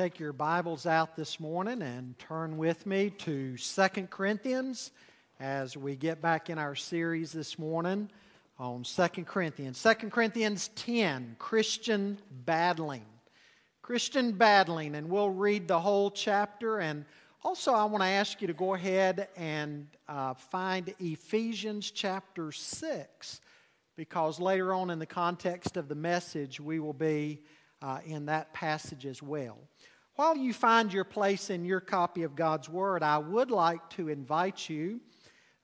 take your Bibles out this morning and turn with me to Second Corinthians as we get back in our series this morning on Second Corinthians. Second Corinthians 10, Christian battling. Christian battling, and we'll read the whole chapter. And also, I want to ask you to go ahead and uh, find Ephesians chapter 6, because later on in the context of the message, we will be uh, in that passage as well. While you find your place in your copy of God's Word, I would like to invite you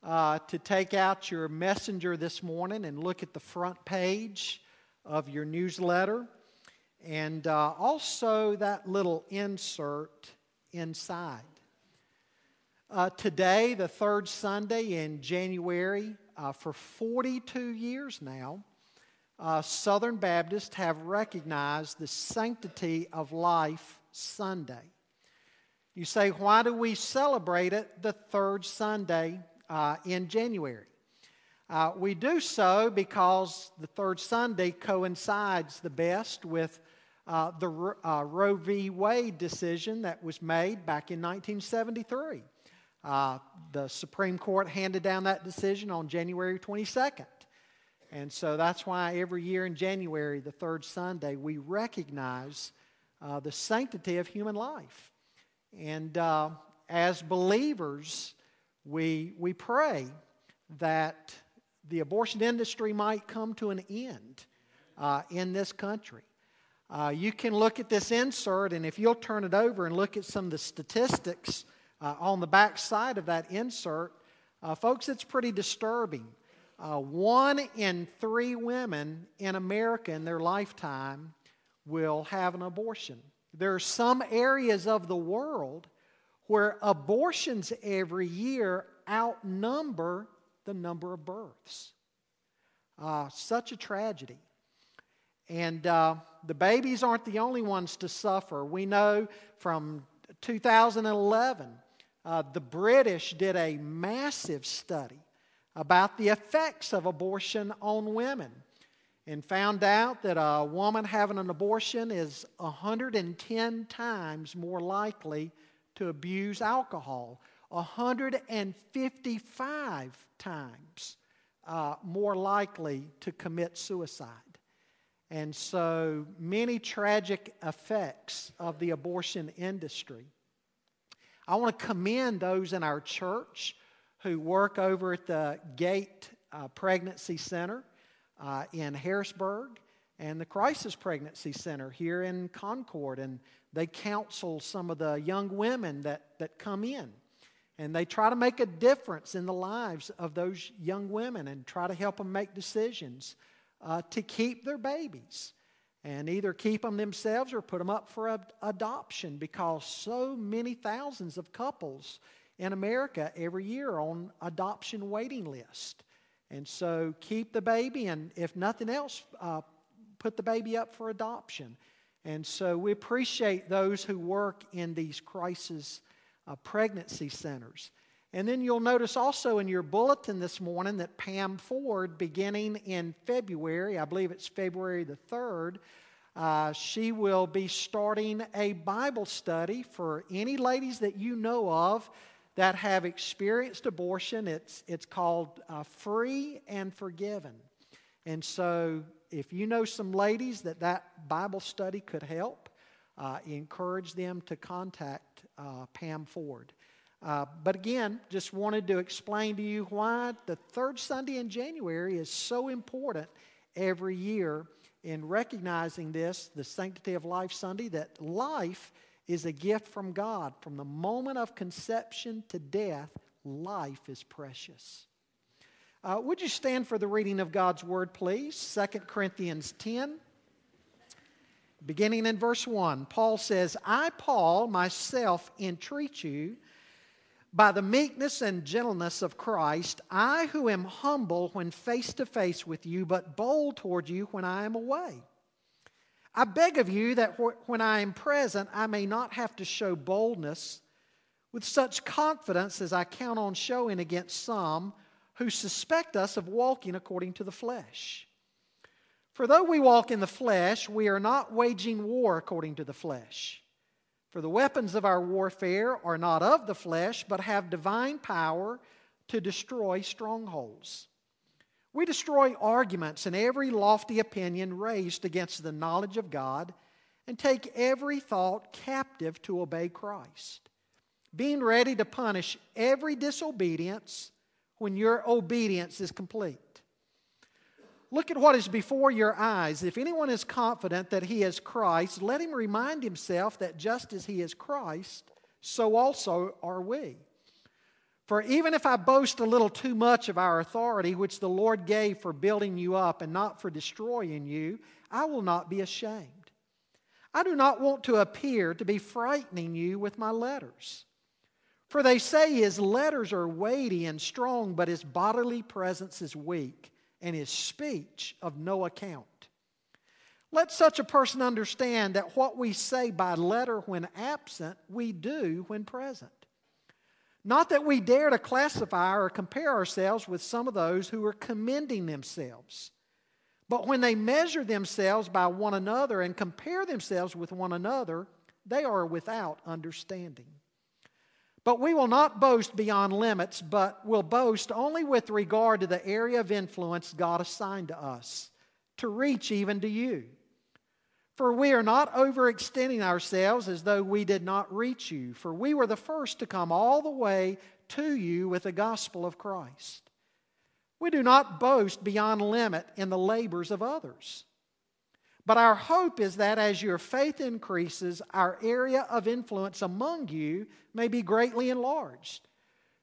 uh, to take out your messenger this morning and look at the front page of your newsletter and uh, also that little insert inside. Uh, today, the third Sunday in January, uh, for 42 years now, uh, Southern Baptists have recognized the sanctity of life Sunday. You say, why do we celebrate it the third Sunday uh, in January? Uh, we do so because the third Sunday coincides the best with uh, the uh, Roe v. Wade decision that was made back in 1973. Uh, the Supreme Court handed down that decision on January 22nd. And so that's why every year in January, the third Sunday, we recognize uh, the sanctity of human life. And uh, as believers, we, we pray that the abortion industry might come to an end uh, in this country. Uh, you can look at this insert, and if you'll turn it over and look at some of the statistics uh, on the back side of that insert, uh, folks, it's pretty disturbing. one in three women in America in their lifetime will have an abortion. There are some areas of the world where abortions every year outnumber the number of births. Uh, such a tragedy. And uh, the babies aren't the only ones to suffer. We know from 2011, uh, the British did a massive study about the effects of abortion on women and found out that a woman having an abortion is 110 times more likely to abuse alcohol, 155 times uh, more likely to commit suicide. And so many tragic effects of the abortion industry. I want to commend those in our church who work over at the Gate uh, Pregnancy Center uh, in Harrisburg and the Crisis Pregnancy Center here in Concord. And they counsel some of the young women that, that come in. And they try to make a difference in the lives of those young women and try to help them make decisions uh, to keep their babies and either keep them themselves or put them up for adoption because so many thousands of couples in America every year are on adoption waiting list. And so keep the baby, and if nothing else, uh, put the baby up for adoption. And so we appreciate those who work in these crisis uh, pregnancy centers. And then you'll notice also in your bulletin this morning that Pam Ford, beginning in February, I believe it's February the 3rd, uh, she will be starting a Bible study for any ladies that you know of that have experienced abortion. It's, it's called uh, Free and Forgiven. And so, if you know some ladies that that Bible study could help, uh, encourage them to contact uh, Pam Ford. Uh, but again, just wanted to explain to you why the third Sunday in January is so important every year in recognizing this, the Sanctity of Life Sunday, that life is a gift from God. From the moment of conception to death, life is precious. Uh, would you stand for the reading of God's word, please? 2 Corinthians 10, beginning in verse 1. Paul says, I, Paul, myself entreat you by the meekness and gentleness of Christ, I who am humble when face to face with you, but bold toward you when I am away. I beg of you that when I am present, I may not have to show boldness with such confidence as I count on showing against some who suspect us of walking according to the flesh. For though we walk in the flesh, we are not waging war according to the flesh. For the weapons of our warfare are not of the flesh, but have divine power to destroy strongholds. We destroy arguments and every lofty opinion raised against the knowledge of God and take every thought captive to obey Christ, being ready to punish every disobedience when your obedience is complete. Look at what is before your eyes. If anyone is confident that he is Christ, let him remind himself that just as he is Christ, so also are we. For even if I boast a little too much of our authority, which the Lord gave for building you up and not for destroying you, I will not be ashamed. I do not want to appear to be frightening you with my letters. For they say his letters are weighty and strong, but his bodily presence is weak and his speech of no account. Let such a person understand that what we say by letter when absent, we do when present. Not that we dare to classify or compare ourselves with some of those who are commending themselves. But when they measure themselves by one another and compare themselves with one another, they are without understanding. But we will not boast beyond limits, but will boast only with regard to the area of influence God assigned to us, to reach even to you. For we are not overextending ourselves as though we did not reach you, for we were the first to come all the way to you with the gospel of Christ. We do not boast beyond limit in the labors of others. But our hope is that as your faith increases, our area of influence among you may be greatly enlarged,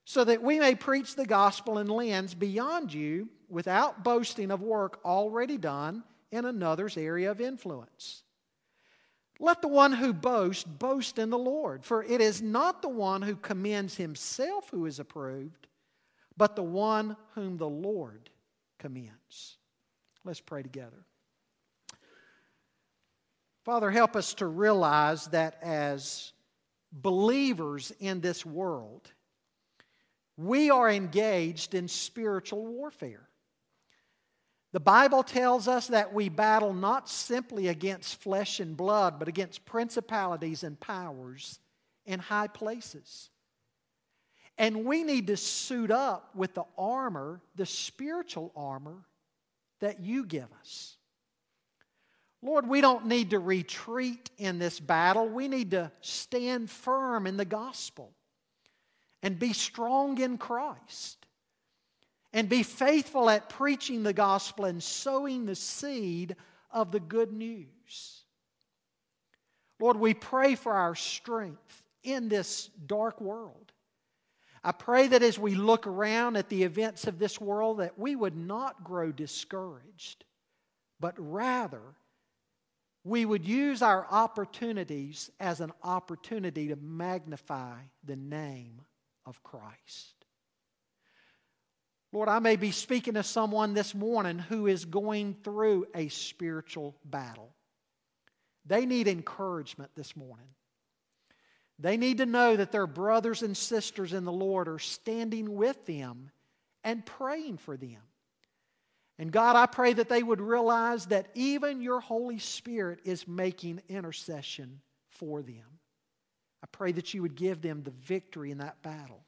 so that we may preach the gospel in lands beyond you without boasting of work already done in another's area of influence. Let the one who boasts boast in the Lord, for it is not the one who commends himself who is approved, but the one whom the Lord commends. Let's pray together. Father, help us to realize that as believers in this world, we are engaged in spiritual warfare. The Bible tells us that we battle not simply against flesh and blood, but against principalities and powers in high places. And we need to suit up with the armor, the spiritual armor that you give us. Lord, we don't need to retreat in this battle. We need to stand firm in the gospel and be strong in Christ and be faithful at preaching the gospel and sowing the seed of the good news. Lord, we pray for our strength in this dark world. I pray that as we look around at the events of this world that we would not grow discouraged, but rather we would use our opportunities as an opportunity to magnify the name of Christ. Lord, I may be speaking to someone this morning who is going through a spiritual battle. They need encouragement this morning. They need to know that their brothers and sisters in the Lord are standing with them and praying for them. And God, I pray that they would realize that even your Holy Spirit is making intercession for them. I pray that you would give them the victory in that battle.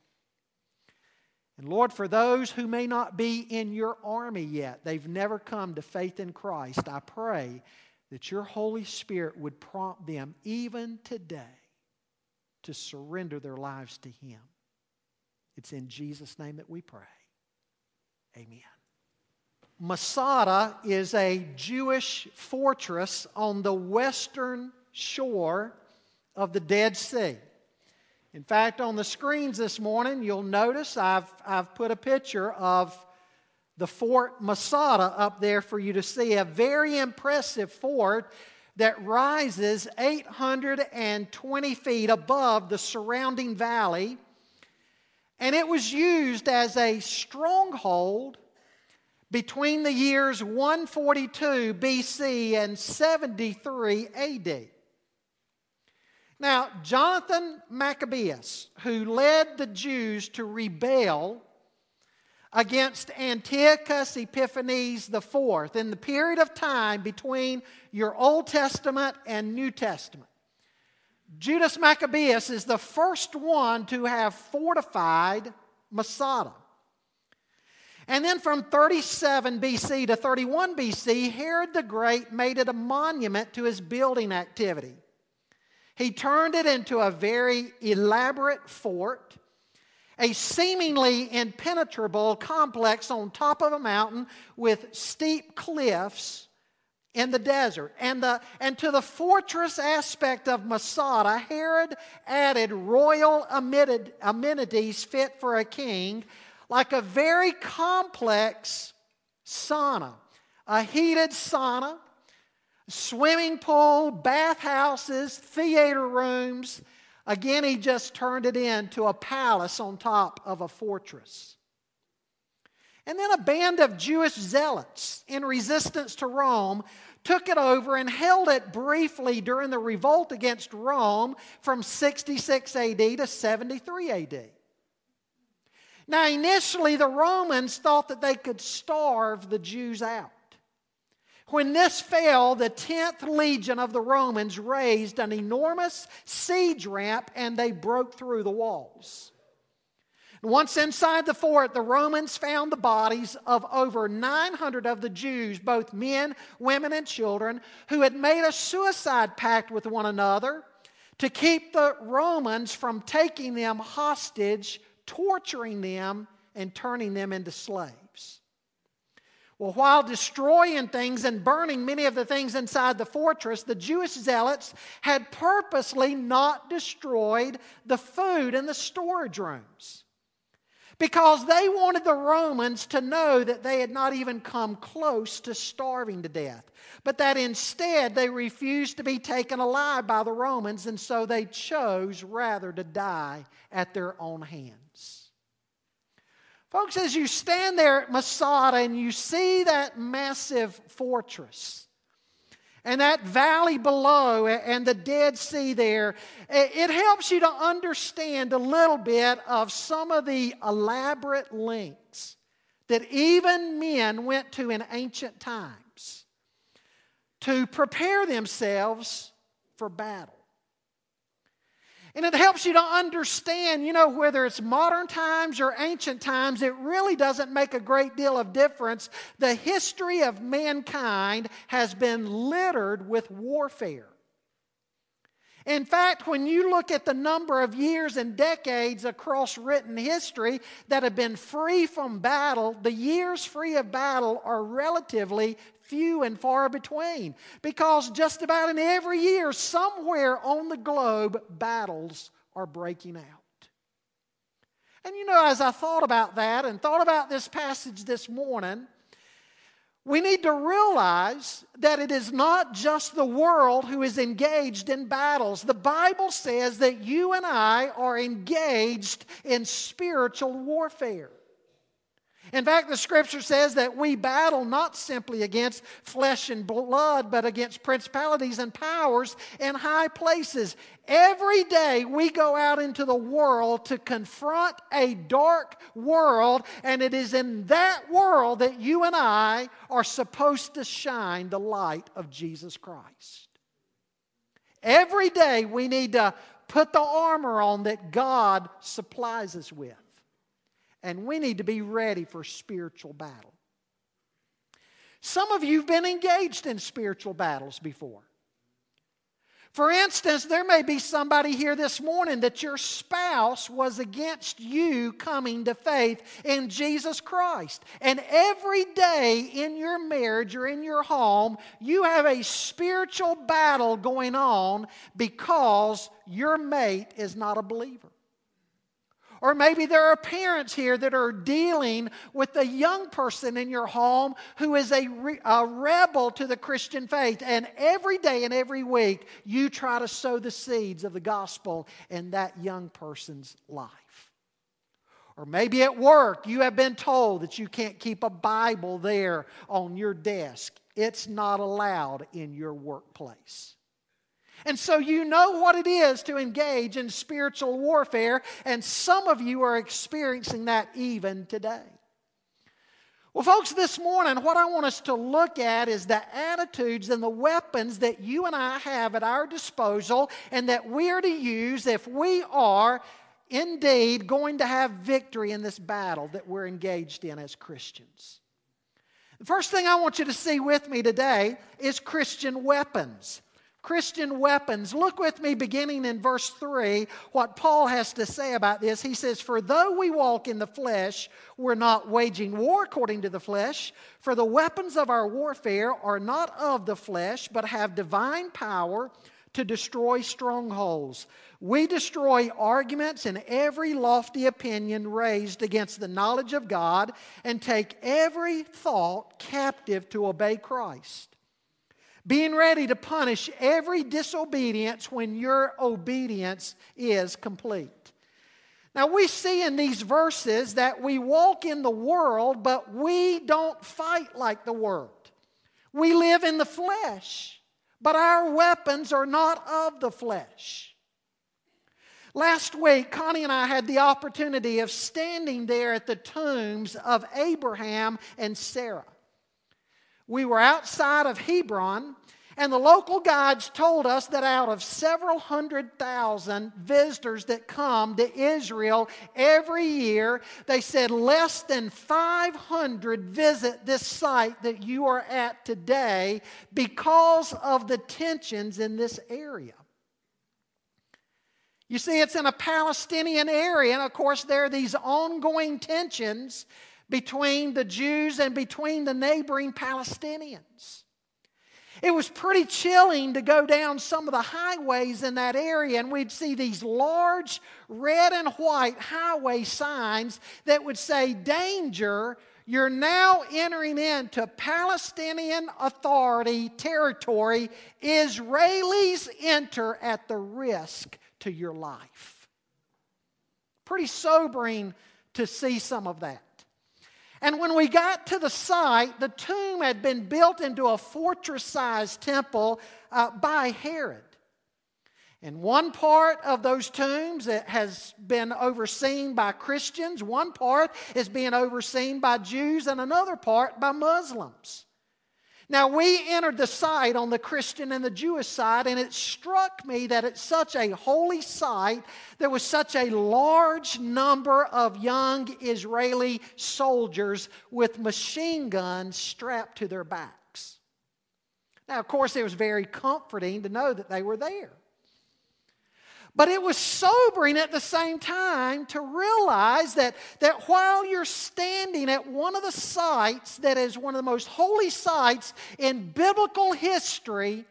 And Lord, for those who may not be in your army yet, they've never come to faith in Christ, I pray that your Holy Spirit would prompt them even today to surrender their lives to Him. It's in Jesus' name that we pray. Amen. Masada is a Jewish fortress on the western shore of the Dead Sea. In fact, on the screens this morning, you'll notice I've, I've put a picture of the Fort Masada up there for you to see. A very impressive fort that rises 820 feet above the surrounding valley. And it was used as a stronghold between the years 142 BC and 73 AD. Now, Jonathan Maccabeus, who led the Jews to rebel against Antiochus Epiphanes IV in the period of time between your Old Testament and New Testament. Judas Maccabeus is the first one to have fortified Masada. And then from 37 BC to 31 BC, Herod the Great made it a monument to his building activity. He turned it into a very elaborate fort, a seemingly impenetrable complex on top of a mountain with steep cliffs in the desert. And, the, and to the fortress aspect of Masada, Herod added royal amenities fit for a king, like a very complex sauna, a heated sauna, swimming pool, bathhouses, theater rooms. Again, he just turned it into a palace on top of a fortress. And then a band of Jewish zealots in resistance to Rome took it over and held it briefly during the revolt against Rome from 66 AD to 73 AD. Now, initially, the Romans thought that they could starve the Jews out. When this fell, the 10th legion of the Romans raised an enormous siege ramp and they broke through the walls. Once inside the fort, the Romans found the bodies of over 900 of the Jews, both men, women, and children, who had made a suicide pact with one another to keep the Romans from taking them hostage, torturing them, and turning them into slaves. Well, while destroying things and burning many of the things inside the fortress, the Jewish zealots had purposely not destroyed the food in the storage rooms because they wanted the Romans to know that they had not even come close to starving to death, but that instead they refused to be taken alive by the Romans, and so they chose rather to die at their own hands. Folks, as you stand there at Masada and you see that massive fortress, and that valley below and the Dead Sea there, it helps you to understand a little bit of some of the elaborate lengths that even men went to in ancient times to prepare themselves for battle. And it helps you to understand, you know, whether it's modern times or ancient times, it really doesn't make a great deal of difference. The history of mankind has been littered with warfare. In fact, when you look at the number of years and decades across written history that have been free from battle, the years free of battle are relatively few and far between because just about in every year, somewhere on the globe, battles are breaking out. And you know, as I thought about that and thought about this passage this morning, we need to realize that it is not just the world who is engaged in battles. The Bible says that you and I are engaged in spiritual warfare. In fact, the scripture says that we battle not simply against flesh and blood, but against principalities and powers in high places. Every day we go out into the world to confront a dark world, and it is in that world that you and I are supposed to shine the light of Jesus Christ. Every day we need to put the armor on that God supplies us with and we need to be ready for spiritual battle. Some of you have been engaged in spiritual battles before. For instance, there may be somebody here this morning that your spouse was against you coming to faith in Jesus Christ. And every day in your marriage or in your home, you have a spiritual battle going on because your mate is not a believer. Or maybe there are parents here that are dealing with a young person in your home who is a, re- a rebel to the Christian faith. And every day and every week, you try to sow the seeds of the gospel in that young person's life. Or maybe at work, you have been told that you can't keep a Bible there on your desk. It's not allowed in your workplace. And so you know what it is to engage in spiritual warfare, and some of you are experiencing that even today. Well, folks, this morning, what I want us to look at is the attitudes and the weapons that you and I have at our disposal and that we are to use if we are indeed going to have victory in this battle that we're engaged in as Christians. The first thing I want you to see with me today is Christian weapons. Christian weapons. Look with me beginning in verse 3 what Paul has to say about this. He says, For though we walk in the flesh, we're not waging war according to the flesh, for the weapons of our warfare are not of the flesh, but have divine power to destroy strongholds. We destroy arguments and every lofty opinion raised against the knowledge of God and take every thought captive to obey Christ being ready to punish every disobedience when your obedience is complete. Now, we see in these verses that we walk in the world, but we don't fight like the world. We live in the flesh, but our weapons are not of the flesh. Last week, Connie and I had the opportunity of standing there at the tombs of Abraham and Sarah. We were outside of Hebron, and the local guides told us that out of several hundred thousand visitors that come to Israel every year, they said less than 500 visit this site that you are at today because of the tensions in this area. You see, it's in a Palestinian area, and of course, there are these ongoing tensions between the Jews and between the neighboring Palestinians. It was pretty chilling to go down some of the highways in that area, and we'd see these large red and white highway signs that would say, Danger, you're now entering into Palestinian Authority territory. Israelis enter at the risk to your life. Pretty sobering to see some of that. And when we got to the site, the tomb had been built into a fortress sized temple uh, by Herod. And one part of those tombs has been overseen by Christians, one part is being overseen by Jews, and another part by Muslims. Now, we entered the site on the Christian and the Jewish side, and it struck me that it's such a holy site. There was such a large number of young Israeli soldiers with machine guns strapped to their backs. Now, of course, it was very comforting to know that they were there. But it was sobering at the same time to realize that, that while you're standing at one of the sites that is one of the most holy sites in biblical history,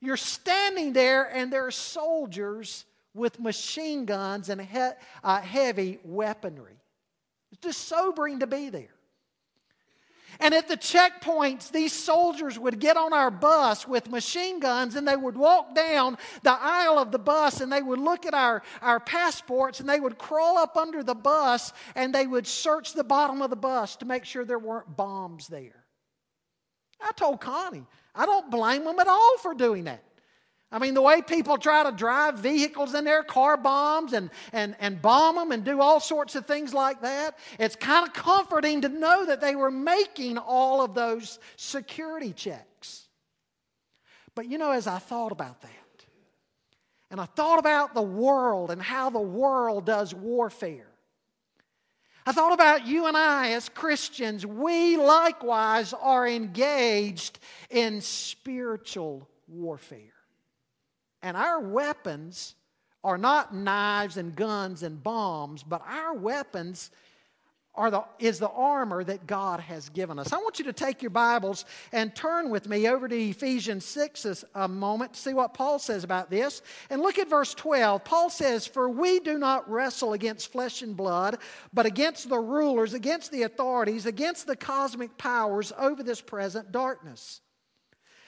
you're standing there and there are soldiers with machine guns and he, uh, heavy weaponry. It's just sobering to be there. And at the checkpoints, these soldiers would get on our bus with machine guns and they would walk down the aisle of the bus and they would look at our, our passports and they would crawl up under the bus and they would search the bottom of the bus to make sure there weren't bombs there. I told Connie, I don't blame them at all for doing that. I mean, the way people try to drive vehicles in there, car bombs and, and, and bomb them and do all sorts of things like that, it's kind of comforting to know that they were making all of those security checks. But you know, as I thought about that, and I thought about the world and how the world does warfare, I thought about you and I as Christians. We likewise are engaged in spiritual warfare. And our weapons are not knives and guns and bombs, but our weapons are the, is the armor that God has given us. I want you to take your Bibles and turn with me over to Ephesians 6 a moment to see what Paul says about this. And look at verse 12. Paul says, For we do not wrestle against flesh and blood, but against the rulers, against the authorities, against the cosmic powers over this present darkness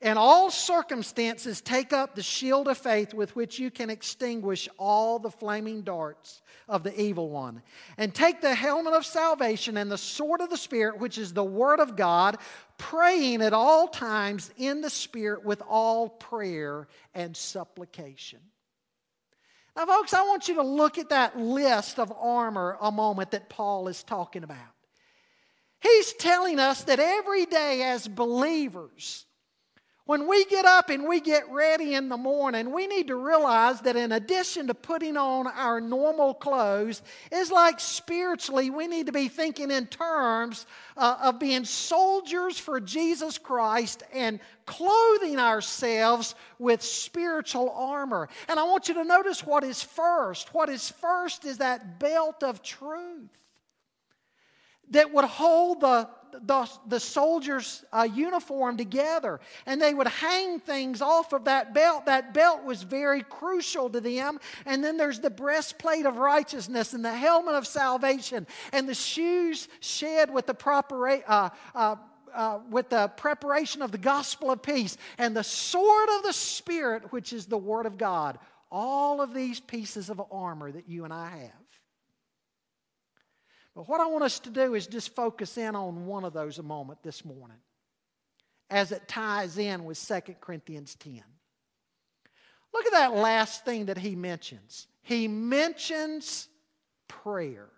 In all circumstances, take up the shield of faith with which you can extinguish all the flaming darts of the evil one. And take the helmet of salvation and the sword of the Spirit, which is the Word of God, praying at all times in the Spirit with all prayer and supplication. Now, folks, I want you to look at that list of armor a moment that Paul is talking about. He's telling us that every day as believers, when we get up and we get ready in the morning, we need to realize that in addition to putting on our normal clothes, it's like spiritually we need to be thinking in terms uh, of being soldiers for Jesus Christ and clothing ourselves with spiritual armor. And I want you to notice what is first. What is first is that belt of truth that would hold the the, the soldiers' uh, uniform together and they would hang things off of that belt. That belt was very crucial to them. And then there's the breastplate of righteousness and the helmet of salvation and the shoes shed with the proper. Uh, uh, uh, with the preparation of the gospel of peace and the sword of the Spirit, which is the Word of God. All of these pieces of armor that you and I have. But what I want us to do is just focus in on one of those a moment this morning as it ties in with 2 Corinthians 10. Look at that last thing that he mentions. He mentions prayer.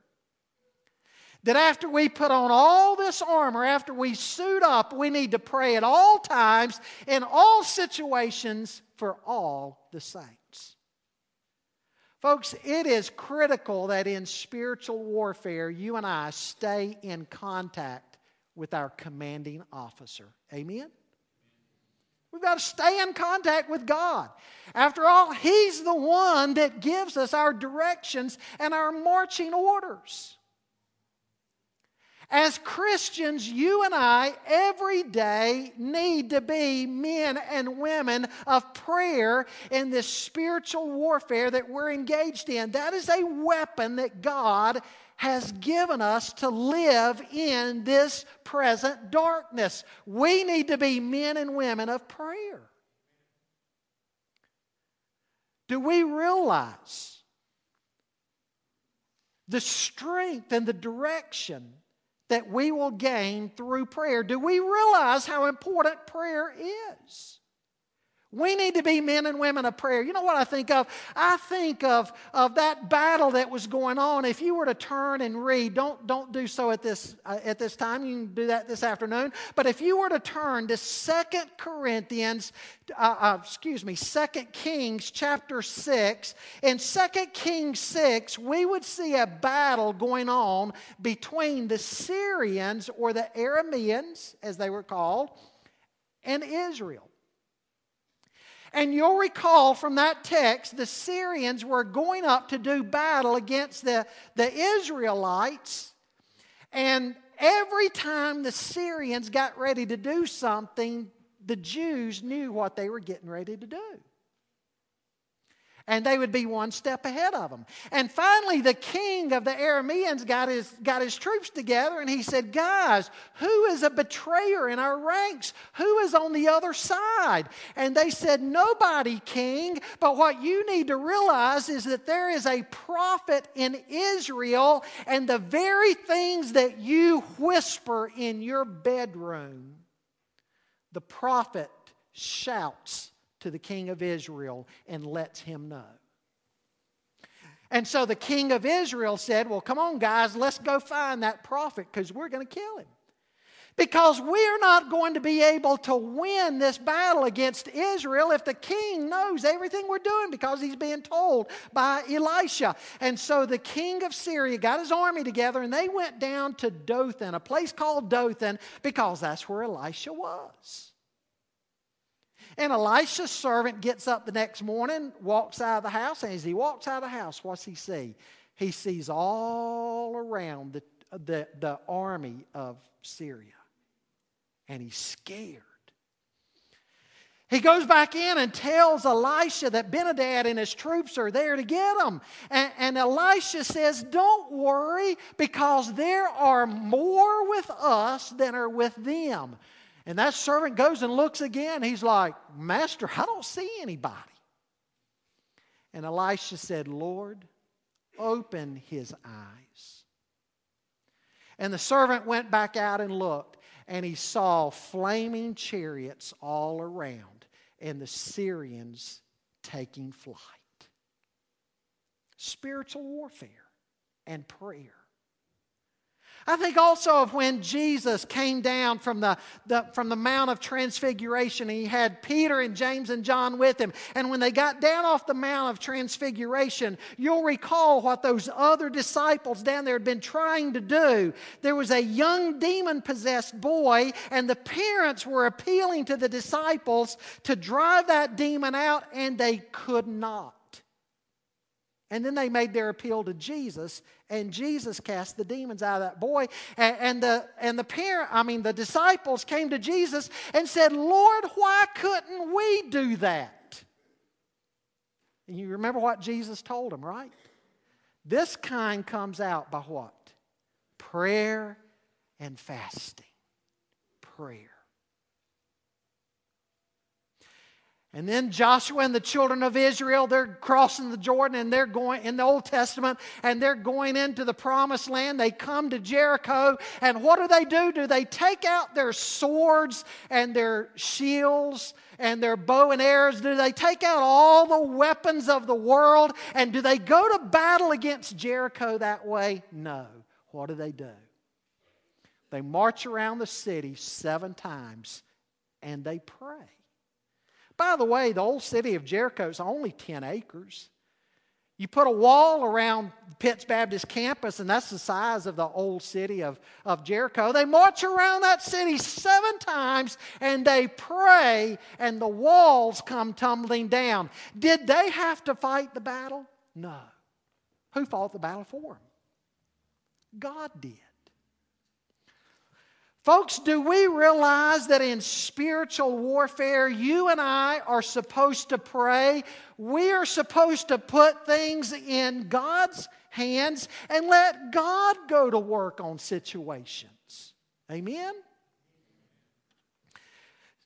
That after we put on all this armor, after we suit up, we need to pray at all times, in all situations, for all the saints. Folks, it is critical that in spiritual warfare, you and I stay in contact with our commanding officer. Amen? We've got to stay in contact with God. After all, He's the one that gives us our directions and our marching orders. As Christians, you and I every day need to be men and women of prayer in this spiritual warfare that we're engaged in. That is a weapon that God has given us to live in this present darkness. We need to be men and women of prayer. Do we realize the strength and the direction that we will gain through prayer. Do we realize how important prayer is? We need to be men and women of prayer. You know what I think of? I think of, of that battle that was going on. If you were to turn and read, don't, don't do so at this, uh, at this time. You can do that this afternoon. But if you were to turn to Second Corinthians, uh, uh, excuse me, Second Kings chapter 6, in Second Kings 6, we would see a battle going on between the Syrians or the Arameans, as they were called, and Israel. And you'll recall from that text, the Syrians were going up to do battle against the, the Israelites. And every time the Syrians got ready to do something, the Jews knew what they were getting ready to do and they would be one step ahead of them. And finally, the king of the Arameans got his, got his troops together and he said, Guys, who is a betrayer in our ranks? Who is on the other side? And they said, Nobody, king. But what you need to realize is that there is a prophet in Israel, and the very things that you whisper in your bedroom, the prophet shouts to the king of Israel and lets him know. And so the king of Israel said, Well, come on, guys, let's go find that prophet because we're going to kill him. Because we're not going to be able to win this battle against Israel if the king knows everything we're doing because he's being told by Elisha. And so the king of Syria got his army together and they went down to Dothan, a place called Dothan, because that's where Elisha was. And Elisha's servant gets up the next morning, walks out of the house, and as he walks out of the house, what's he see? He sees all around the, the, the army of Syria. And he's scared. He goes back in and tells Elisha that Ben-hadad and his troops are there to get him. And, and, Elisha says, Don't worry, because there are more with us than are with them. And that servant goes and looks again. He's like, Master, I don't see anybody. And Elisha said, Lord, open his eyes. And the servant went back out and looked, and he saw flaming chariots all around, and the Syrians taking flight. Spiritual warfare and prayer. I think also of when Jesus came down from the, the, from the Mount of Transfiguration. He had Peter and James and John with him. And when they got down off the Mount of Transfiguration, you'll recall what those other disciples down there had been trying to do. There was a young demon possessed boy, and the parents were appealing to the disciples to drive that demon out, and they could not. And then they made their appeal to Jesus, and Jesus cast the demons out of that boy. And, and, the, and the parent, I mean, the disciples came to Jesus and said, Lord, why couldn't we do that? And you remember what Jesus told them, right? This kind comes out by what? Prayer and fasting. Prayer. And then Joshua and the children of Israel, they're crossing the Jordan and they're going in the Old Testament and they're going into the promised land. They come to Jericho. And what do they do? Do they take out their swords and their shields and their bow and arrows? Do they take out all the weapons of the world? And do they go to battle against Jericho that way? No. What do they do? They march around the city seven times and they pray. By the way, the old city of Jericho is only 10 acres. You put a wall around Pitts Baptist campus, and that's the size of the old city of, of Jericho. They march around that city seven times and they pray, and the walls come tumbling down. Did they have to fight the battle? No. Who fought the battle for them? God did. Folks, do we realize that in spiritual warfare, you and I are supposed to pray? We are supposed to put things in God's hands and let God go to work on situations. Amen?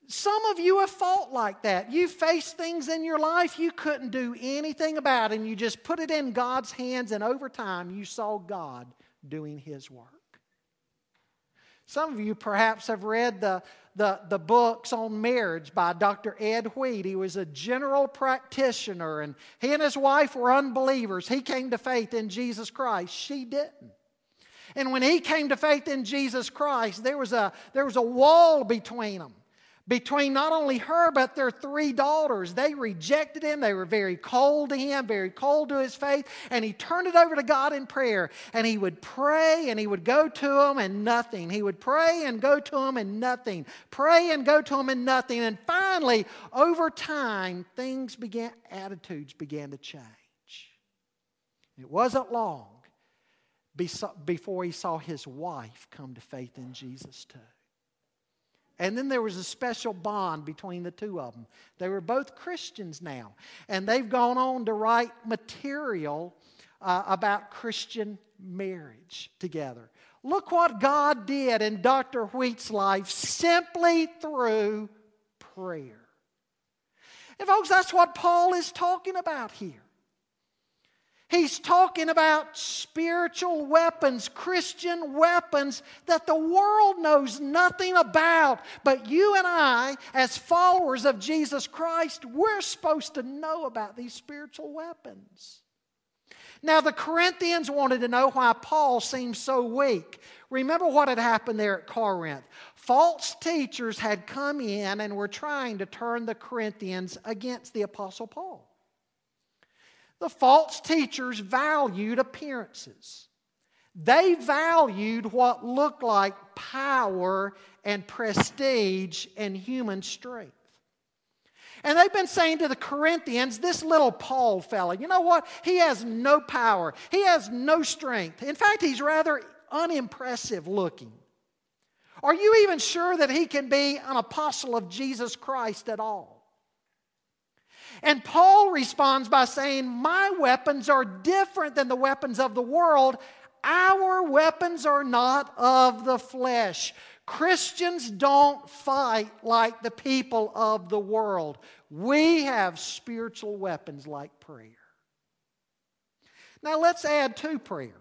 Some of you have fought like that. You faced things in your life you couldn't do anything about, and you just put it in God's hands, and over time you saw God doing His work. Some of you perhaps have read the, the, the books on marriage by Dr. Ed Wheat. He was a general practitioner, and he and his wife were unbelievers. He came to faith in Jesus Christ. She didn't. And when he came to faith in Jesus Christ, there was a, there was a wall between them between not only her but their three daughters. They rejected him. They were very cold to him, very cold to his faith. And he turned it over to God in prayer. And he would pray and he would go to them and nothing. He would pray and go to them and nothing. Pray and go to them and nothing. And finally, over time, things began, attitudes began to change. It wasn't long before he saw his wife come to faith in Jesus too. And then there was a special bond between the two of them. They were both Christians now. And they've gone on to write material uh, about Christian marriage together. Look what God did in Dr. Wheat's life simply through prayer. And, folks, that's what Paul is talking about here. He's talking about spiritual weapons, Christian weapons that the world knows nothing about. But you and I, as followers of Jesus Christ, we're supposed to know about these spiritual weapons. Now, the Corinthians wanted to know why Paul seemed so weak. Remember what had happened there at Corinth. False teachers had come in and were trying to turn the Corinthians against the Apostle Paul. The false teachers valued appearances. They valued what looked like power and prestige and human strength. And they've been saying to the Corinthians, this little Paul fella, you know what? He has no power, he has no strength. In fact, he's rather unimpressive looking. Are you even sure that he can be an apostle of Jesus Christ at all? And Paul responds by saying, My weapons are different than the weapons of the world. our weapons are not of the flesh. Christians don't fight like the people of the world. We have spiritual weapons like prayer. Now let's add to prayer.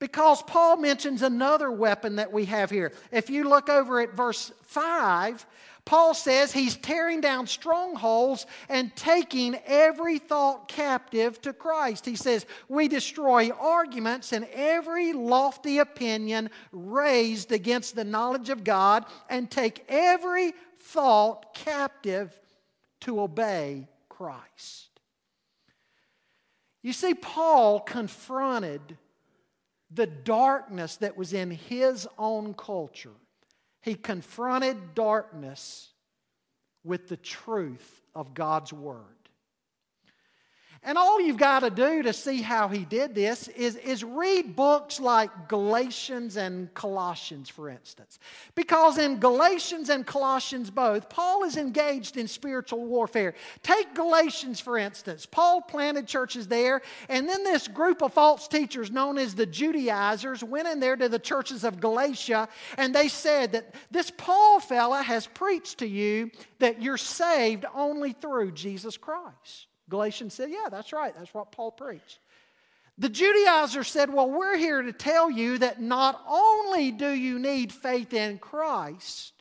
Because Paul mentions another weapon that we have here. If you look over at verse 5, Paul says he's tearing down strongholds and taking every thought captive to Christ. He says, We destroy arguments and every lofty opinion raised against the knowledge of God and take every thought captive to obey Christ. You see, Paul confronted the darkness that was in his own culture he confronted darkness with the truth of God's Word. And all you've got to do to see how he did this is, is read books like Galatians and Colossians, for instance. Because in Galatians and Colossians both, Paul is engaged in spiritual warfare. Take Galatians, for instance. Paul planted churches there, and then this group of false teachers known as the Judaizers went in there to the churches of Galatia, and they said that this Paul fella has preached to you that you're saved only through Jesus Christ. Galatians said, Yeah, that's right. That's what Paul preached. The Judaizer said, Well, we're here to tell you that not only do you need faith in Christ,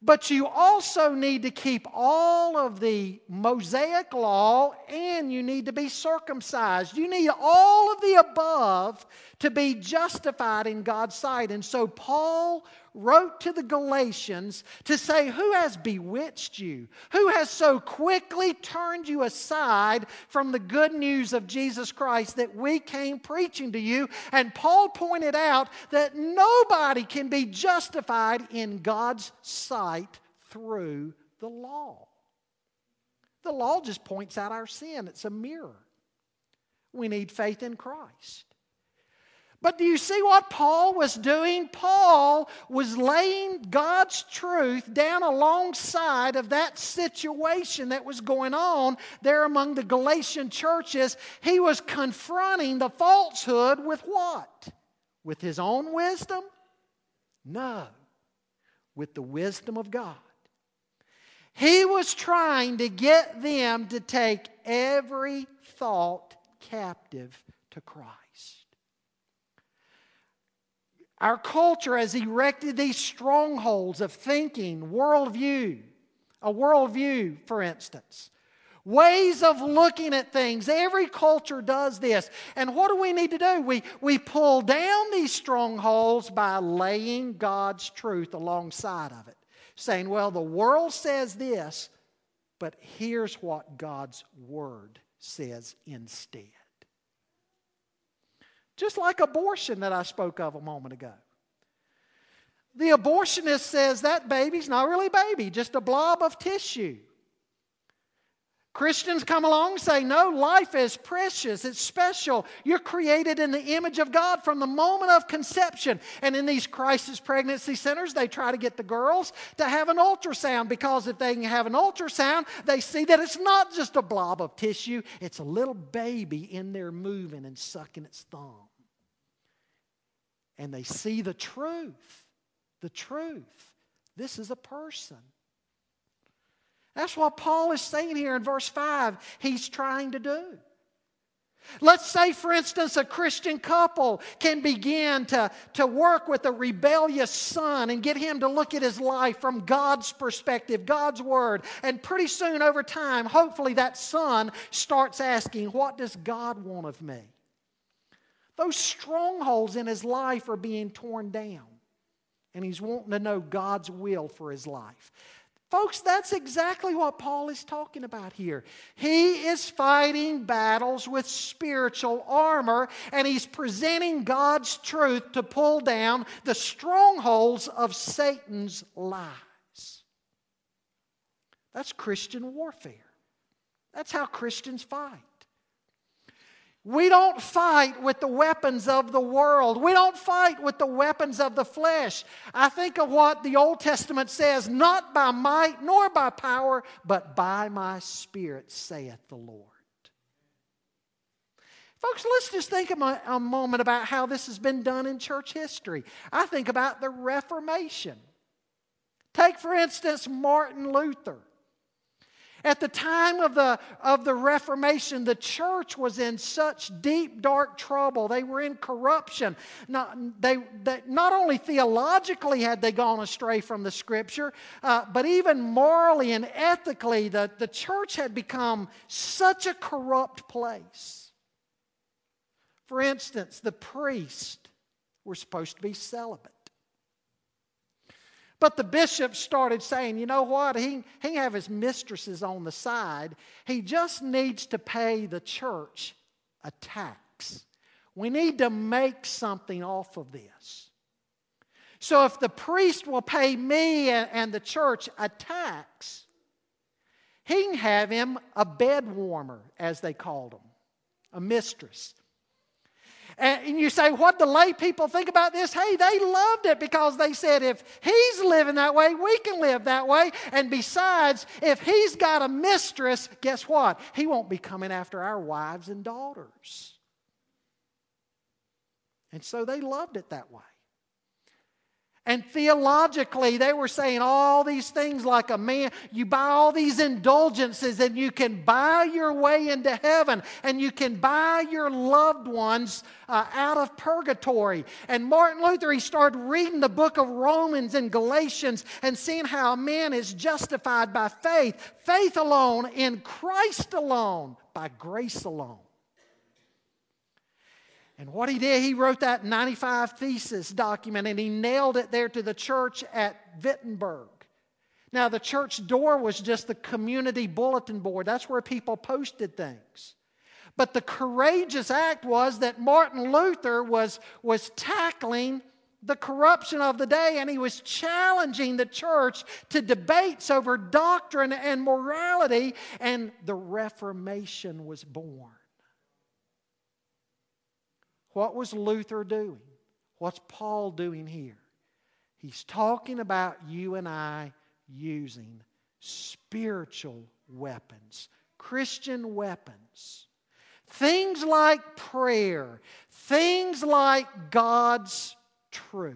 but you also need to keep all of the Mosaic law and you need to be circumcised. You need all of the above to be justified in God's sight. And so Paul wrote to the Galatians to say, Who has bewitched you? Who has so quickly turned you aside from the good news of Jesus Christ that we came preaching to you? And Paul pointed out that nobody can be justified in God's sight through the law. The law just points out our sin, it's a mirror. We need faith in Christ. But do you see what Paul was doing? Paul was laying God's truth down alongside of that situation that was going on there among the Galatian churches. He was confronting the falsehood with what? With his own wisdom? No, with the wisdom of God. He was trying to get them to take every thought captive to Christ. Our culture has erected these strongholds of thinking, worldview, a worldview, for instance. Ways of looking at things. Every culture does this. And what do we need to do? We, we pull down these strongholds by laying God's truth alongside of it. Saying, well, the world says this, but here's what God's Word says instead. Just like abortion that I spoke of a moment ago. The abortionist says that baby's not really a baby, just a blob of tissue. Christians come along and say, No, life is precious, it's special. You're created in the image of God from the moment of conception. And in these crisis pregnancy centers, they try to get the girls to have an ultrasound because if they can have an ultrasound, they see that it's not just a blob of tissue, it's a little baby in there moving and sucking its thumb and they see the truth. The truth. This is a person. That's what Paul is saying here in verse 5 he's trying to do. Let's say, for instance, a Christian couple can begin to, to work with a rebellious son and get him to look at his life from God's perspective, God's word. And pretty soon, over time, hopefully, that son starts asking, What does God want of me? Those strongholds in his life are being torn down. And he's wanting to know God's will for his life. Folks, that's exactly what Paul is talking about here. He is fighting battles with spiritual armor, and he's presenting God's truth to pull down the strongholds of Satan's lies. That's Christian warfare. That's how Christians fight. We don't fight with the weapons of the world. We don't fight with the weapons of the flesh. I think of what the Old Testament says not by might nor by power, but by my Spirit, saith the Lord. Folks, let's just think a, a moment about how this has been done in church history. I think about the Reformation. Take, for instance, Martin Luther. At the time of the, of the Reformation, the church was in such deep, dark trouble. They were in corruption. Not, they, they, not only theologically had they gone astray from the Scripture, uh, but even morally and ethically, the, the church had become such a corrupt place. For instance, the priests were supposed to be celibate. But the bishop started saying, you know what? He, he can have his mistresses on the side. He just needs to pay the church a tax. We need to make something off of this. So if the priest will pay me and, and the church a tax, he can have him a bed warmer, as they called him, a mistress. And you say, what do lay people think about this? Hey, they loved it because they said, if he's living that way, we can live that way. And besides, if he's got a mistress, guess what? He won't be coming after our wives and daughters. And so they loved it that way. And theologically, they were saying all these things like a man, you buy all these indulgences and you can buy your way into heaven and you can buy your loved ones uh, out of purgatory. And Martin Luther, he started reading the book of Romans and Galatians and seeing how a man is justified by faith, faith alone, in Christ alone, by grace alone. And what he did, he wrote that 95 thesis document and he nailed it there to the church at Wittenberg. Now, the church door was just the community bulletin board, that's where people posted things. But the courageous act was that Martin Luther was, was tackling the corruption of the day and he was challenging the church to debates over doctrine and morality, and the Reformation was born. What was Luther doing? What's Paul doing here? He's talking about you and I using spiritual weapons, Christian weapons. Things like prayer, things like God's truth.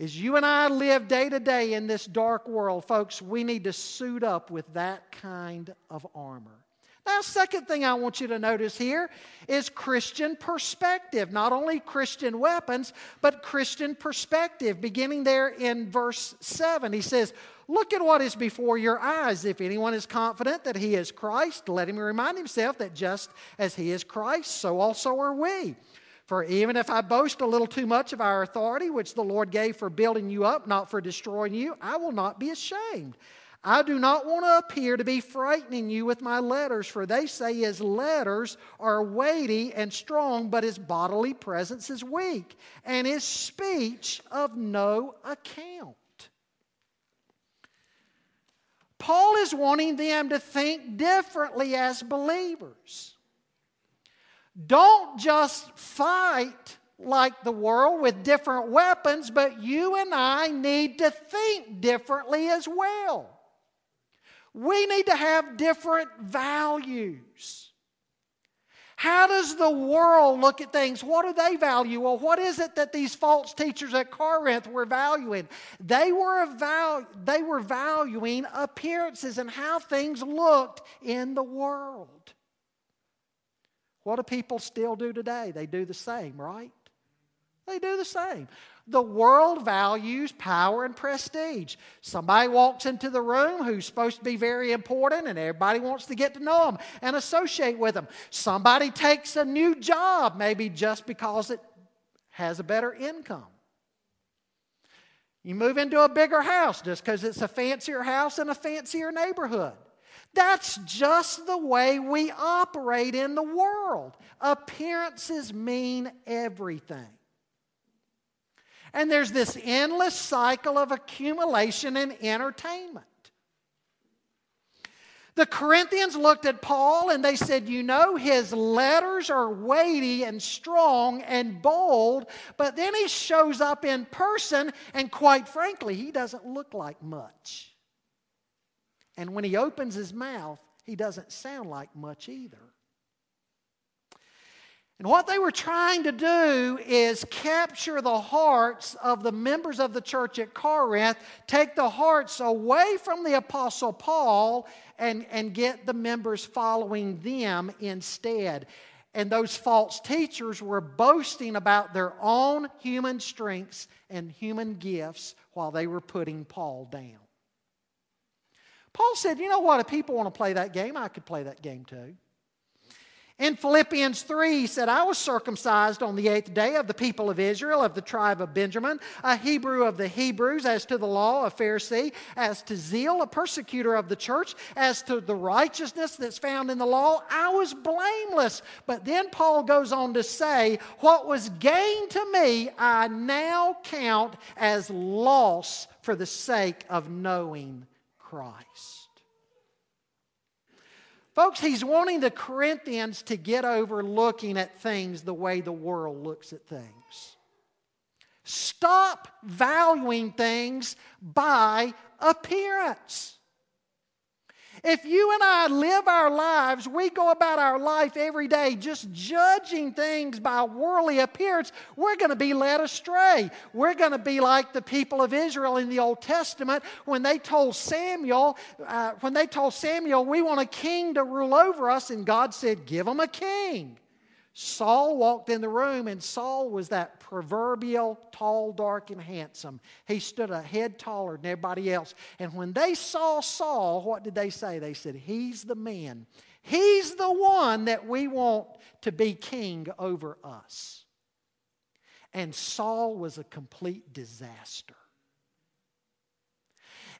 As you and I live day to day in this dark world, folks, we need to suit up with that kind of armor. Now, second thing I want you to notice here is Christian perspective. Not only Christian weapons, but Christian perspective. Beginning there in verse 7, he says, Look at what is before your eyes. If anyone is confident that he is Christ, let him remind himself that just as he is Christ, so also are we. For even if I boast a little too much of our authority, which the Lord gave for building you up, not for destroying you, I will not be ashamed. I do not want to appear to be frightening you with my letters, for they say his letters are weighty and strong, but his bodily presence is weak, and his speech of no account. Paul is wanting them to think differently as believers. Don't just fight like the world with different weapons, but you and I need to think differently as well. We need to have different values. How does the world look at things? What do they value? Well, what is it that these false teachers at Corinth were valuing? They were, they were valuing appearances and how things looked in the world. What do people still do today? They do the same, right? They do the same. The world values power and prestige. Somebody walks into the room who's supposed to be very important, and everybody wants to get to know them and associate with them. Somebody takes a new job, maybe just because it has a better income. You move into a bigger house just because it's a fancier house in a fancier neighborhood. That's just the way we operate in the world. Appearances mean everything. And there's this endless cycle of accumulation and entertainment. The Corinthians looked at Paul and they said, You know, his letters are weighty and strong and bold, but then he shows up in person, and quite frankly, he doesn't look like much. And when he opens his mouth, he doesn't sound like much either. And what they were trying to do is capture the hearts of the members of the church at Corinth, take the hearts away from the Apostle Paul, and, and get the members following them instead. And those false teachers were boasting about their own human strengths and human gifts while they were putting Paul down. Paul said, You know what? If people want to play that game, I could play that game too. In Philippians 3, he said, I was circumcised on the eighth day of the people of Israel, of the tribe of Benjamin, a Hebrew of the Hebrews, as to the law, a Pharisee, as to zeal, a persecutor of the church, as to the righteousness that's found in the law, I was blameless. But then Paul goes on to say, What was gain to me, I now count as loss for the sake of knowing Christ. Folks, he's wanting the Corinthians to get over looking at things the way the world looks at things. Stop valuing things by appearance. If you and I live our lives, we go about our life every day just judging things by worldly appearance, we're going to be led astray. We're going to be like the people of Israel in the Old Testament when they told Samuel, uh, when they told Samuel, we want a king to rule over us, and God said, give them a king. Saul walked in the room, and Saul was that proverbial tall, dark, and handsome. He stood a head taller than everybody else. And when they saw Saul, what did they say? They said, He's the man. He's the one that we want to be king over us. And Saul was a complete disaster.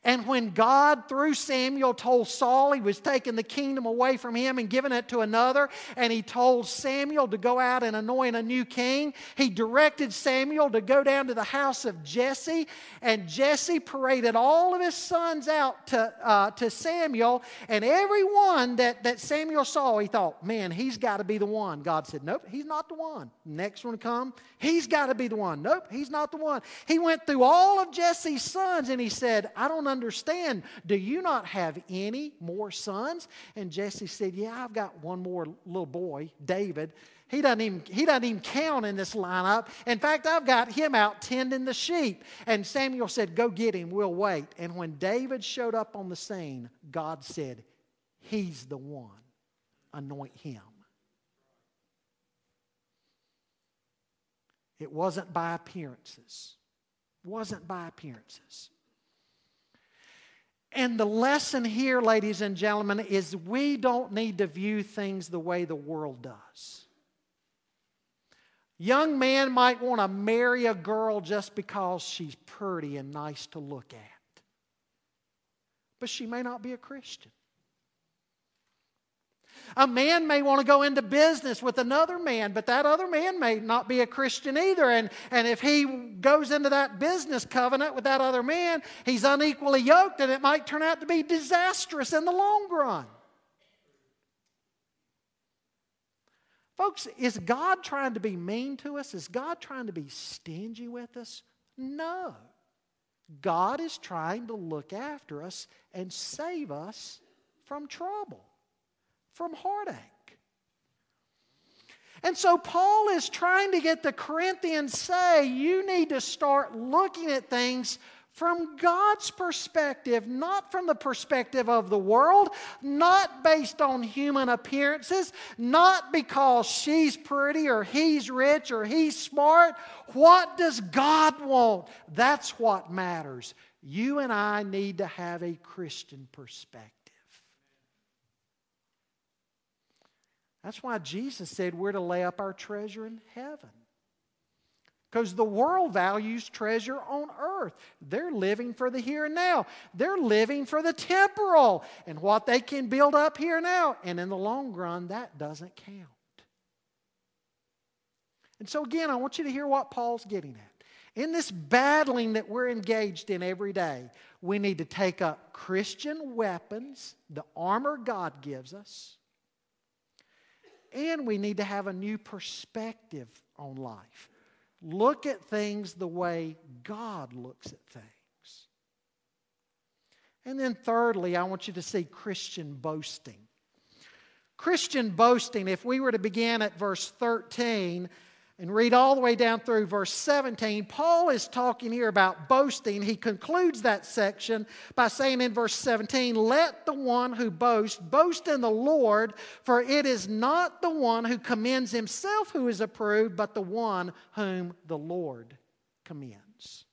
And when God, through Samuel, told Saul he was taking the kingdom away from him and giving it to another, and he told Samuel to go out and anoint a new king, he directed Samuel to go down to the house of Jesse. And Jesse paraded all of his sons out to, uh, to Samuel. And everyone that, that Samuel saw, he thought, man, he's got to be the one. God said, nope, he's not the one. Next one to come, he's got to be the one. Nope, he's not the one. He went through all of Jesse's sons and he said, I don't understand. Do you not have any more sons? And Jesse said, Yeah, I've got one more little boy, David. He doesn't, even, he doesn't even count in this lineup. In fact, I've got him out tending the sheep. And Samuel said, Go get him, we'll wait. And when David showed up on the scene, God said, He's the one. Anoint him. It wasn't by appearances. Wasn't by appearances. And the lesson here, ladies and gentlemen, is we don't need to view things the way the world does. Young man might want to marry a girl just because she's pretty and nice to look at, but she may not be a Christian. A man may want to go into business with another man, but that other man may not be a Christian either. And, and if he goes into that business covenant with that other man, he's unequally yoked, and it might turn out to be disastrous in the long run. Folks, is God trying to be mean to us? Is God trying to be stingy with us? No. God is trying to look after us and save us from trouble from heartache. And so Paul is trying to get the Corinthians say you need to start looking at things from God's perspective, not from the perspective of the world, not based on human appearances, not because she's pretty or he's rich or he's smart. What does God want? That's what matters. You and I need to have a Christian perspective. That's why Jesus said we're to lay up our treasure in heaven. Because the world values treasure on earth. They're living for the here and now. They're living for the temporal and what they can build up here and now. And in the long run, that doesn't count. And so, again, I want you to hear what Paul's getting at. In this battling that we're engaged in every day, we need to take up Christian weapons, the armor God gives us and we need to have a new perspective on life. Look at things the way God looks at things. And then, thirdly, I want you to see Christian boasting. Christian boasting, if we were to begin at verse 13 and read all the way down through verse 17, Paul is talking here about boasting. He concludes that section by saying in verse 17, Let the one who boasts boast in the Lord, for it is not the one who commends himself who is approved, but the one whom the Lord commends.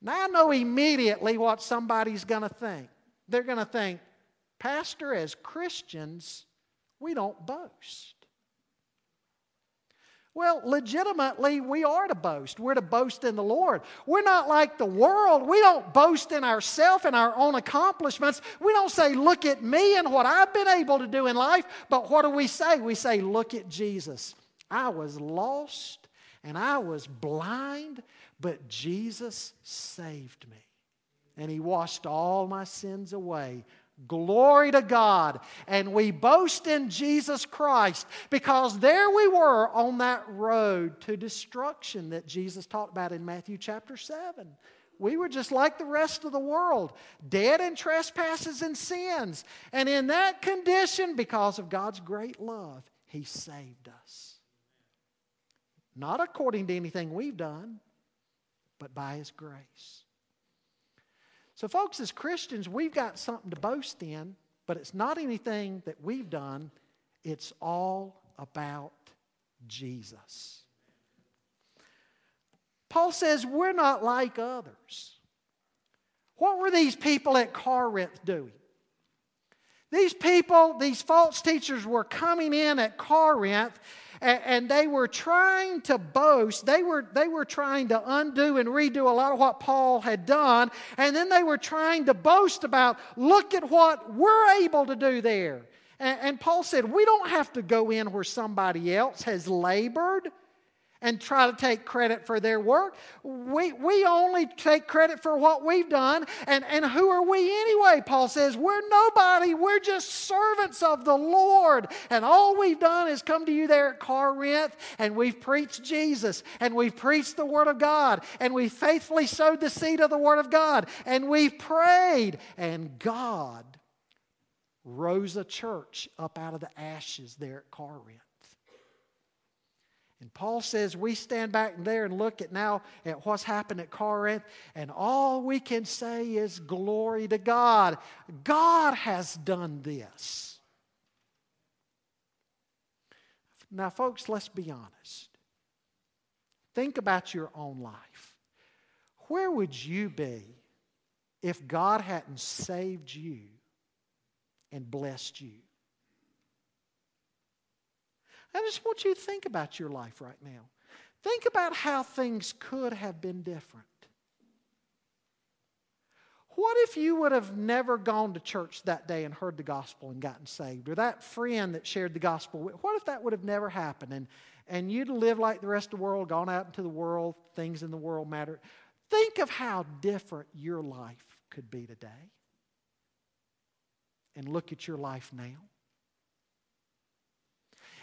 Now I know immediately what somebody's going to think. They're going to think, Pastor, as Christians, we don't boast. Well, legitimately, we are to boast. We're to boast in the Lord. We're not like the world. We don't boast in ourselves and our own accomplishments. We don't say, Look at me and what I've been able to do in life. But what do we say? We say, Look at Jesus. I was lost and I was blind, but Jesus saved me. And He washed all my sins away Glory to God. And we boast in Jesus Christ because there we were on that road to destruction that Jesus talked about in Matthew chapter 7. We were just like the rest of the world, dead in trespasses and sins. And in that condition, because of God's great love, He saved us. Not according to anything we've done, but by His grace. So, folks, as Christians, we've got something to boast in, but it's not anything that we've done, it's all about Jesus. Paul says we're not like others. What were these people at Corinth doing? These people, these false teachers, were coming in at Corinth and, they were trying to boast. They were, they were trying to undo and redo a lot of what Paul had done. And then they were trying to boast about, look at what we're able to do there. And, and Paul said, we don't have to go in where somebody else has labored and try to take credit for their work. We, we only take credit for what we've done. And, and who are we anyway? Paul says, We're nobody. We're just servants of the Lord. And all we've done is come to you there at Corinth and we've preached Jesus and we've preached the Word of God and we faithfully sowed the seed of the Word of God and we've prayed. And God rose a church up out of the ashes there at Corinth. And Paul says we stand back there and look at now at what's happened at Corinth, and all we can say is glory to God. God has done this. Now, folks, let's be honest. Think about your own life. Where would you be if God hadn't saved you and blessed you? I just want you to think about your life right now. Think about how things could have been different. What if you would have never gone to church that day and heard the gospel and gotten saved? Or that friend that shared the gospel with, what if that would have never happened? And, and you'd live like the rest of the world, gone out into the world, things in the world matter. Think of how different your life could be today. And look at your life now.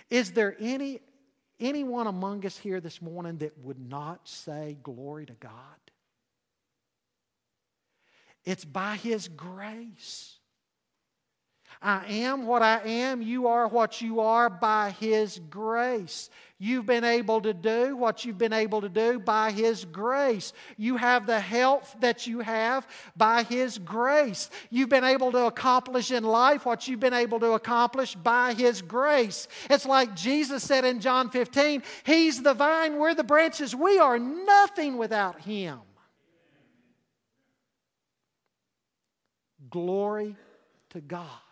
Is there any anyone among us here this morning that would not say glory to God? It's by His grace. I am what I am. You are what you are by His grace. You've been able to do what you've been able to do by His grace. You have the health that you have by His grace. You've been able to accomplish in life what you've been able to accomplish by His grace. It's like Jesus said in John 15 He's the vine, we're the branches. We are nothing without Him. Glory to God.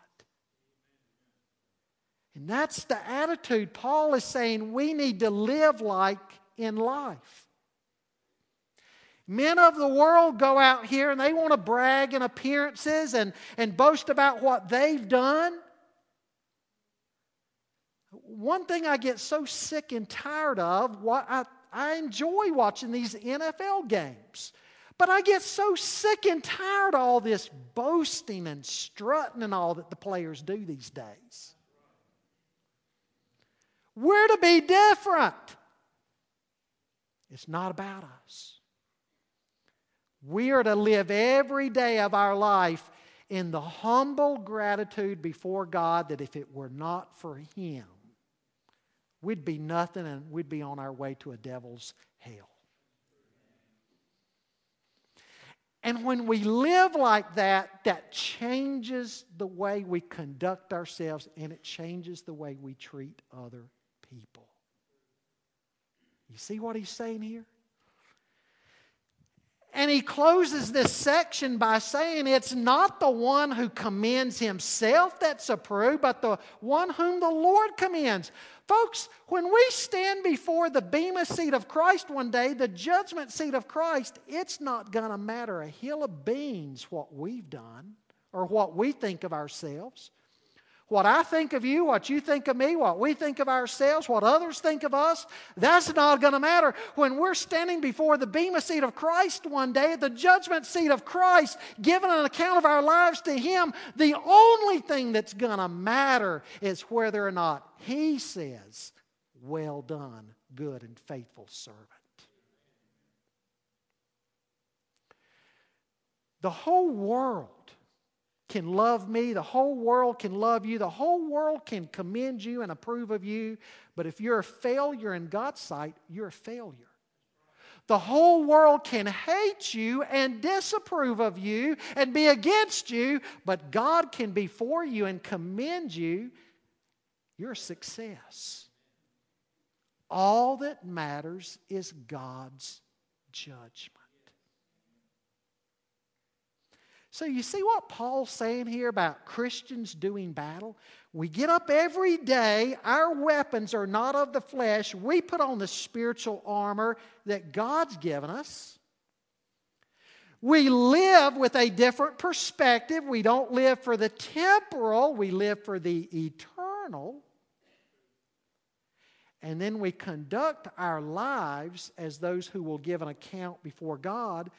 And that's the attitude Paul is saying we need to live like in life. Men of the world go out here and they want to brag in appearances and, and boast about what they've done. One thing I get so sick and tired of, what I, I enjoy watching these NFL games. But I get so sick and tired of all this boasting and strutting and all that the players do these days. We're to be different. It's not about us. We are to live every day of our life in the humble gratitude before God that if it were not for Him, we'd be nothing and we'd be on our way to a devil's hell. And when we live like that, that changes the way we conduct ourselves and it changes the way we treat other people. You see what he's saying here? And he closes this section by saying it's not the one who commends himself that's approved, but the one whom the Lord commends. Folks, when we stand before the Bema seat of Christ one day, the judgment seat of Christ, it's not going to matter a hill of beans what we've done or what we think of ourselves. What I think of you, what you think of me, what we think of ourselves, what others think of us, that's not going to matter. When we're standing before the Bema seat of Christ one day, the judgment seat of Christ, giving an account of our lives to Him, the only thing that's going to matter is whether or not He says, Well done, good and faithful servant. The whole world can love me, the whole world can love you, the whole world can commend you and approve of you. But if you're a failure in God's sight, you're a failure. The whole world can hate you and disapprove of you and be against you, but God can be for you and commend you. You're a success. All that matters is God's judgment. So, you see what Paul's saying here about Christians doing battle? We get up every day, our weapons are not of the flesh. We put on the spiritual armor that God's given us. We live with a different perspective. We don't live for the temporal, we live for the eternal. And then we conduct our lives as those who will give an account before God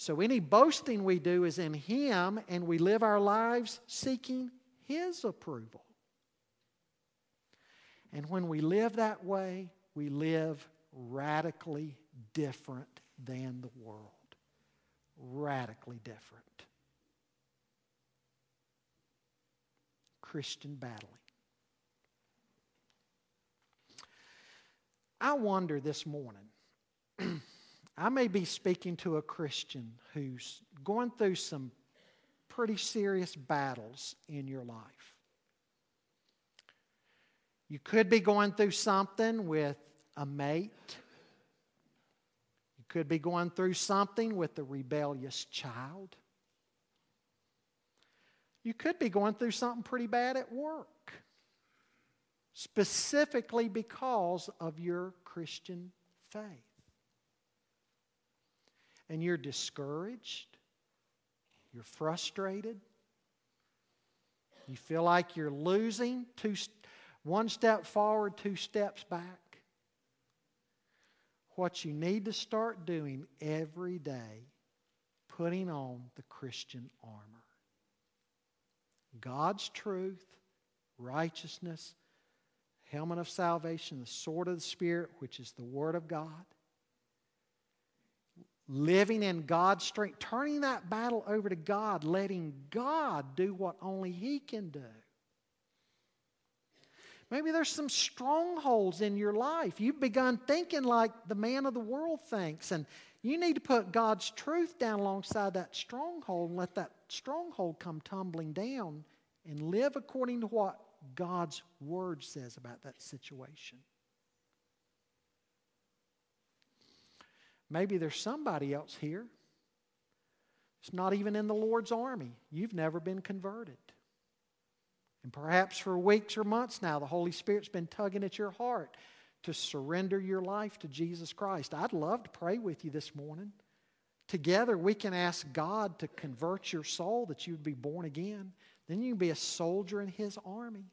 so any boasting we do is in Him, and we live our lives seeking His approval. And when we live that way, we live radically different than the world. Radically different. Christian battling. I wonder this morning. I may be speaking to a Christian who's going through some pretty serious battles in your life. You could be going through something with a mate. You could be going through something with a rebellious child. You could be going through something pretty bad at work, specifically because of your Christian faith and you're discouraged, you're frustrated, you feel like you're losing, two, one step forward, two steps back. What you need to start doing every day, putting on the Christian armor. God's truth, righteousness, helmet of salvation, the sword of the Spirit, which is the Word of God living in God's strength, turning that battle over to God, letting God do what only He can do. Maybe there's some strongholds in your life. You've begun thinking like the man of the world thinks, and you need to put God's truth down alongside that stronghold and let that stronghold come tumbling down and live according to what God's Word says about that situation. Maybe there's somebody else here. It's not even in the Lord's army. You've never been converted. And perhaps for weeks or months now, the Holy Spirit's been tugging at your heart to surrender your life to Jesus Christ. I'd love to pray with you this morning. Together, we can ask God to convert your soul that you would be born again. Then you can be a soldier in His army.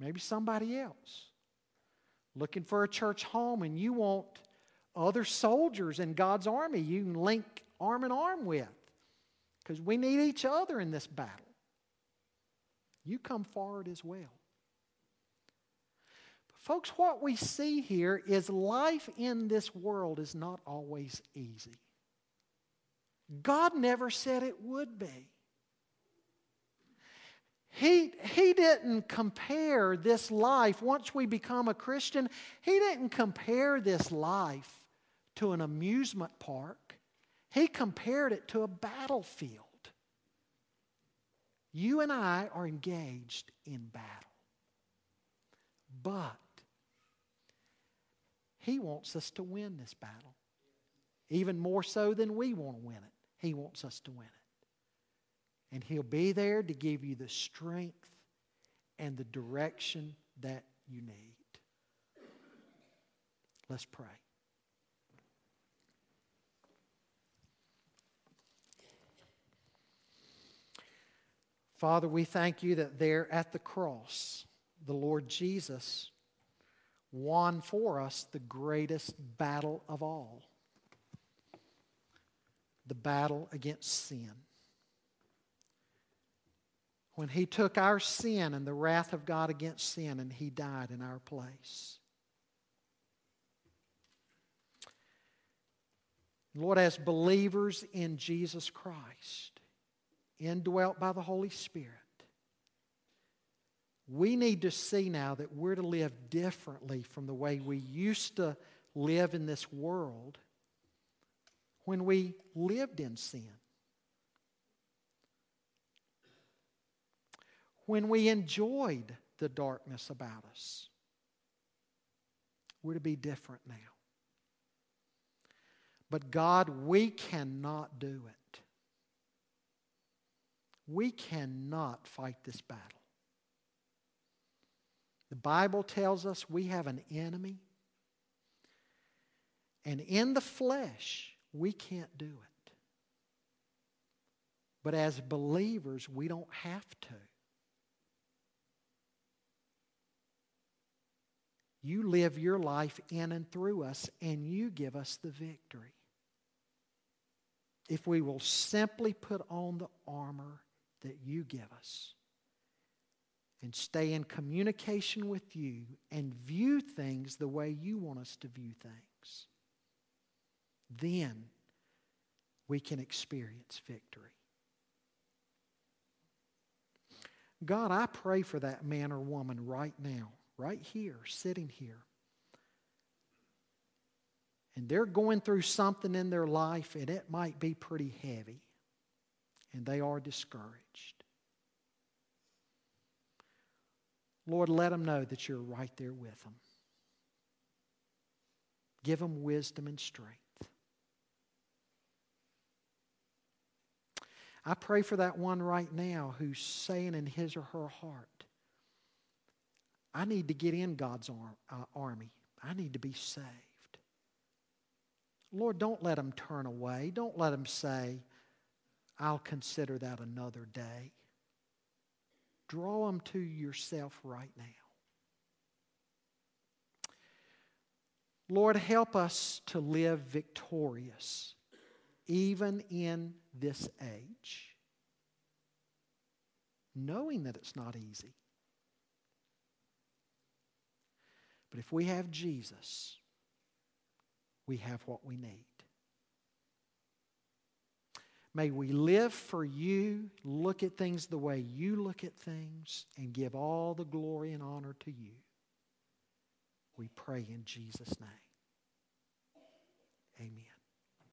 Maybe somebody else looking for a church home and you want other soldiers in God's army you can link arm in arm with because we need each other in this battle. You come forward as well. But folks, what we see here is life in this world is not always easy. God never said it would be. He, he didn't compare this life, once we become a Christian, he didn't compare this life to an amusement park. He compared it to a battlefield. You and I are engaged in battle. But he wants us to win this battle. Even more so than we want to win it. He wants us to win it. And He'll be there to give you the strength and the direction that you need. Let's pray. Father, we thank you that there at the cross, the Lord Jesus won for us the greatest battle of all the battle against sin when he took our sin and the wrath of God against sin and he died in our place. Lord, as believers in Jesus Christ, indwelt by the Holy Spirit, we need to see now that we're to live differently from the way we used to live in this world when we lived in sin. when we enjoyed the darkness about us. We're to be different now. But God, we cannot do it. We cannot fight this battle. The Bible tells us we have an enemy. And in the flesh, we can't do it. But as believers, we don't have to. You live your life in and through us, and you give us the victory. If we will simply put on the armor that you give us and stay in communication with you and view things the way you want us to view things, then we can experience victory. God, I pray for that man or woman right now right here, sitting here. And they're going through something in their life, and it might be pretty heavy, and they are discouraged. Lord, let them know that you're right there with them. Give them wisdom and strength. I pray for that one right now who's saying in his or her heart, I need to get in God's uh, army. I need to be saved. Lord, don't let them turn away. Don't let them say, I'll consider that another day. Draw them to yourself right now. Lord, help us to live victorious even in this age, knowing that it's not easy. But if we have Jesus, we have what we need. May we live for you, look at things the way you look at things, and give all the glory and honor to you. We pray in Jesus' name. Amen.